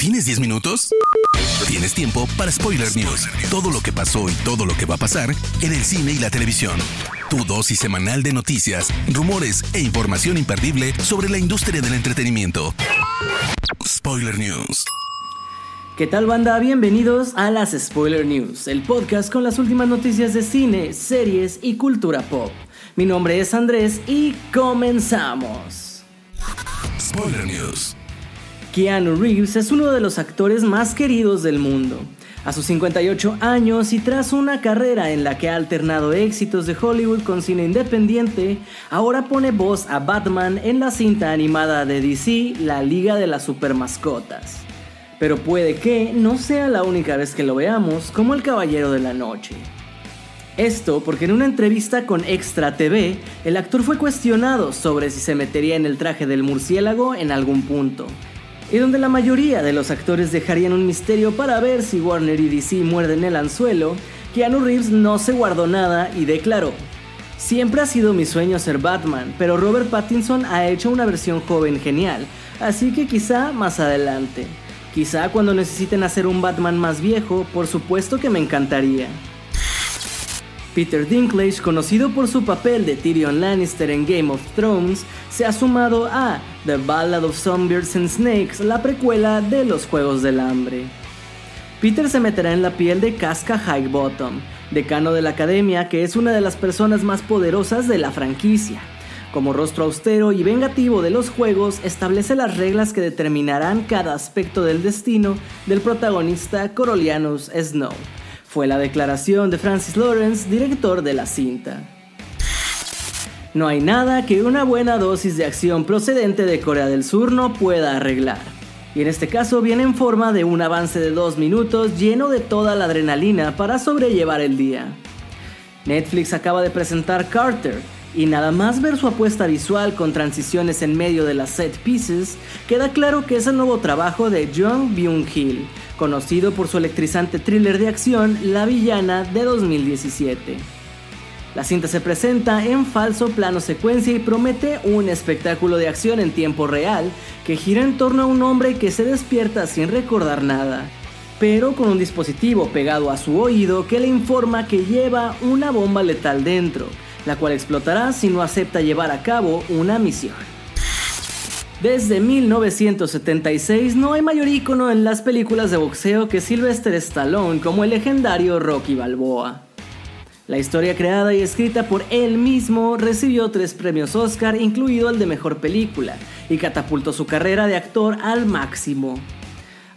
¿Tienes 10 minutos? Tienes tiempo para Spoiler News. Todo lo que pasó y todo lo que va a pasar en el cine y la televisión. Tu dosis semanal de noticias, rumores e información imperdible sobre la industria del entretenimiento. Spoiler News. ¿Qué tal banda? Bienvenidos a las Spoiler News, el podcast con las últimas noticias de cine, series y cultura pop. Mi nombre es Andrés y comenzamos. Spoiler News. Keanu Reeves es uno de los actores más queridos del mundo. A sus 58 años y tras una carrera en la que ha alternado éxitos de Hollywood con cine independiente, ahora pone voz a Batman en la cinta animada de DC, La Liga de las Supermascotas pero puede que no sea la única vez que lo veamos como el Caballero de la Noche. Esto porque en una entrevista con Extra TV, el actor fue cuestionado sobre si se metería en el traje del murciélago en algún punto, y donde la mayoría de los actores dejarían un misterio para ver si Warner y DC muerden el anzuelo, Keanu Reeves no se guardó nada y declaró, Siempre ha sido mi sueño ser Batman, pero Robert Pattinson ha hecho una versión joven genial, así que quizá más adelante. Quizá cuando necesiten hacer un Batman más viejo, por supuesto que me encantaría. Peter Dinklage, conocido por su papel de Tyrion Lannister en Game of Thrones, se ha sumado a The Ballad of Songbirds and Snakes, la precuela de los Juegos del Hambre. Peter se meterá en la piel de Casca Highbottom, decano de la academia que es una de las personas más poderosas de la franquicia. Como rostro austero y vengativo de los juegos, establece las reglas que determinarán cada aspecto del destino del protagonista Corolianus Snow. Fue la declaración de Francis Lawrence, director de la cinta. No hay nada que una buena dosis de acción procedente de Corea del Sur no pueda arreglar. Y en este caso viene en forma de un avance de dos minutos lleno de toda la adrenalina para sobrellevar el día. Netflix acaba de presentar Carter, y nada más ver su apuesta visual con transiciones en medio de las set pieces, queda claro que es el nuevo trabajo de Jung Byung-Hill, conocido por su electrizante thriller de acción La Villana de 2017. La cinta se presenta en falso plano secuencia y promete un espectáculo de acción en tiempo real que gira en torno a un hombre que se despierta sin recordar nada, pero con un dispositivo pegado a su oído que le informa que lleva una bomba letal dentro, la cual explotará si no acepta llevar a cabo una misión. Desde 1976 no hay mayor ícono en las películas de boxeo que Sylvester Stallone como el legendario Rocky Balboa. La historia creada y escrita por él mismo recibió tres premios Oscar, incluido el de Mejor Película, y catapultó su carrera de actor al máximo.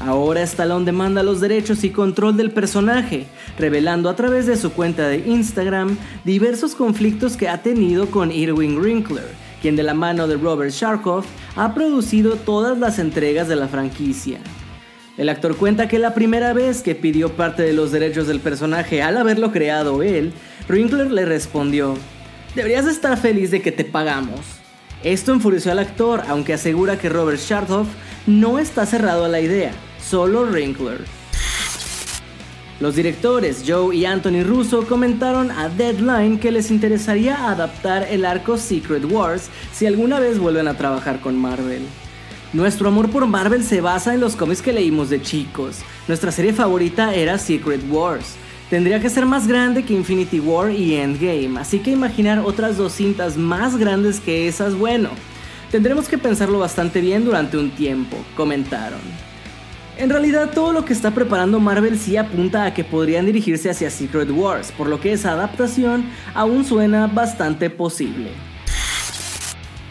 Ahora Stallone demanda los derechos y control del personaje, revelando a través de su cuenta de Instagram diversos conflictos que ha tenido con Irwin Winkler, quien de la mano de Robert Sharkoff ha producido todas las entregas de la franquicia. El actor cuenta que la primera vez que pidió parte de los derechos del personaje al haberlo creado él, Winkler le respondió, deberías estar feliz de que te pagamos. Esto enfureció al actor, aunque asegura que Robert Sharkoff no está cerrado a la idea, solo Wrinkler. Los directores Joe y Anthony Russo comentaron a Deadline que les interesaría adaptar el arco Secret Wars si alguna vez vuelven a trabajar con Marvel. Nuestro amor por Marvel se basa en los cómics que leímos de chicos. Nuestra serie favorita era Secret Wars. Tendría que ser más grande que Infinity War y Endgame, así que imaginar otras dos cintas más grandes que esas, bueno, Tendremos que pensarlo bastante bien durante un tiempo, comentaron. En realidad todo lo que está preparando Marvel sí apunta a que podrían dirigirse hacia Secret Wars, por lo que esa adaptación aún suena bastante posible.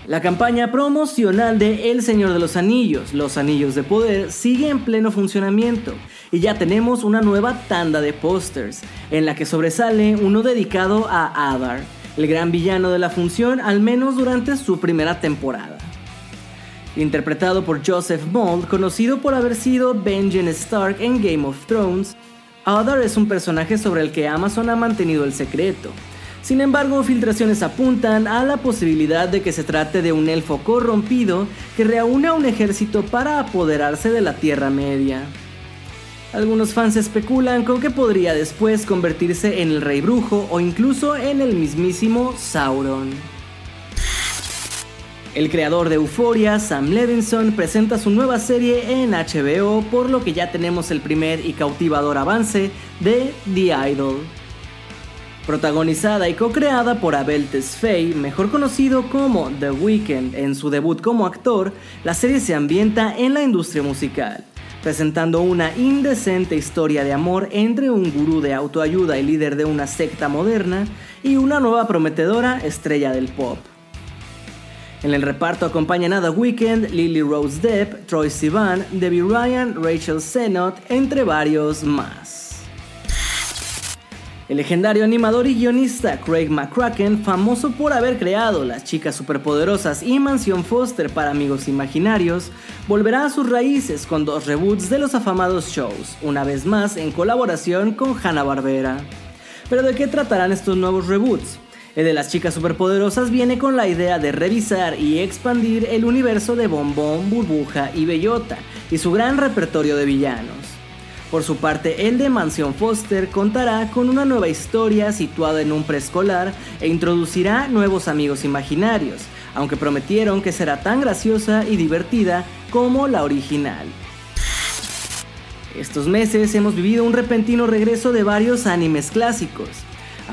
La campaña promocional de El Señor de los Anillos, Los Anillos de Poder, sigue en pleno funcionamiento y ya tenemos una nueva tanda de pósters, en la que sobresale uno dedicado a Adar, el gran villano de la función, al menos durante su primera temporada. Interpretado por Joseph Mold, conocido por haber sido Benjen Stark en Game of Thrones, Adar es un personaje sobre el que Amazon ha mantenido el secreto. Sin embargo, filtraciones apuntan a la posibilidad de que se trate de un elfo corrompido que reúne a un ejército para apoderarse de la Tierra Media. Algunos fans especulan con que podría después convertirse en el rey brujo o incluso en el mismísimo Sauron. El creador de Euphoria, Sam Levinson, presenta su nueva serie en HBO, por lo que ya tenemos el primer y cautivador avance de The Idol. Protagonizada y co-creada por Abel Tesfaye, mejor conocido como The Weeknd en su debut como actor, la serie se ambienta en la industria musical, presentando una indecente historia de amor entre un gurú de autoayuda y líder de una secta moderna y una nueva prometedora estrella del pop. En el reparto acompañan a The Weeknd, Lily Rose Depp, Troy Sivan, Debbie Ryan, Rachel Sennott, entre varios más. El legendario animador y guionista Craig McCracken, famoso por haber creado Las Chicas Superpoderosas y Mansión Foster para Amigos Imaginarios, volverá a sus raíces con dos reboots de los afamados shows, una vez más en colaboración con Hanna-Barbera. Pero ¿de qué tratarán estos nuevos reboots? El de las chicas superpoderosas viene con la idea de revisar y expandir el universo de Bombón, Burbuja y Bellota y su gran repertorio de villanos. Por su parte, el de Mansión Foster contará con una nueva historia situada en un preescolar e introducirá nuevos amigos imaginarios, aunque prometieron que será tan graciosa y divertida como la original. Estos meses hemos vivido un repentino regreso de varios animes clásicos.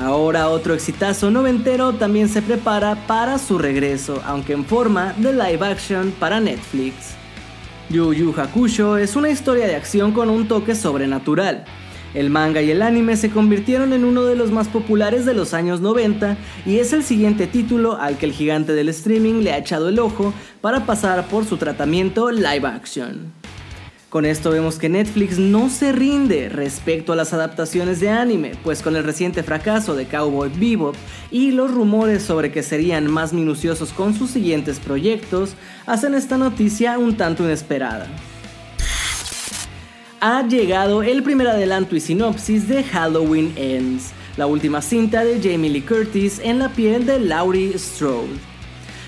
Ahora otro exitazo noventero también se prepara para su regreso, aunque en forma de live action para Netflix. Yu Yu Hakusho es una historia de acción con un toque sobrenatural. El manga y el anime se convirtieron en uno de los más populares de los años 90 y es el siguiente título al que el gigante del streaming le ha echado el ojo para pasar por su tratamiento live action. Con esto vemos que Netflix no se rinde respecto a las adaptaciones de anime, pues con el reciente fracaso de Cowboy Bebop y los rumores sobre que serían más minuciosos con sus siguientes proyectos, hacen esta noticia un tanto inesperada. Ha llegado el primer adelanto y sinopsis de Halloween Ends, la última cinta de Jamie Lee Curtis en la piel de Laurie Strode.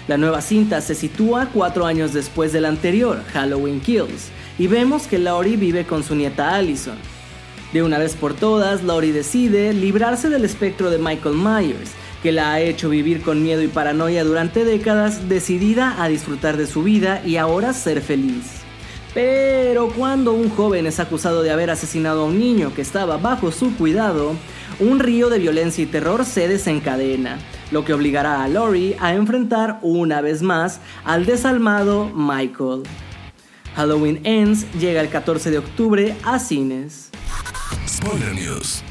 La nueva cinta se sitúa cuatro años después de la anterior, Halloween Kills, y vemos que Laurie vive con su nieta Allison. De una vez por todas, Laurie decide librarse del espectro de Michael Myers, que la ha hecho vivir con miedo y paranoia durante décadas, decidida a disfrutar de su vida y ahora ser feliz. Pero cuando un joven es acusado de haber asesinado a un niño que estaba bajo su cuidado, un río de violencia y terror se desencadena, lo que obligará a Laurie a enfrentar una vez más al desalmado Michael. Halloween Ends llega el 14 de octubre a cines. Spoiler News.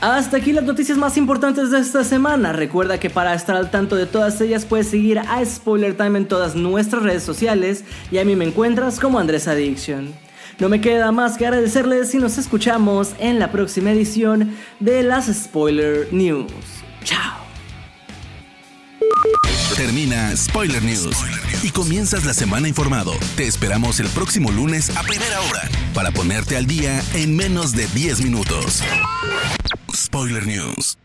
Hasta aquí las noticias más importantes de esta semana. Recuerda que para estar al tanto de todas ellas puedes seguir a Spoiler Time en todas nuestras redes sociales y a mí me encuentras como Andrés Addiction. No me queda más que agradecerles y nos escuchamos en la próxima edición de las Spoiler News. Chao. Termina Spoiler News y comienzas la semana informado. Te esperamos el próximo lunes a primera hora para ponerte al día en menos de 10 minutos. Spoiler News.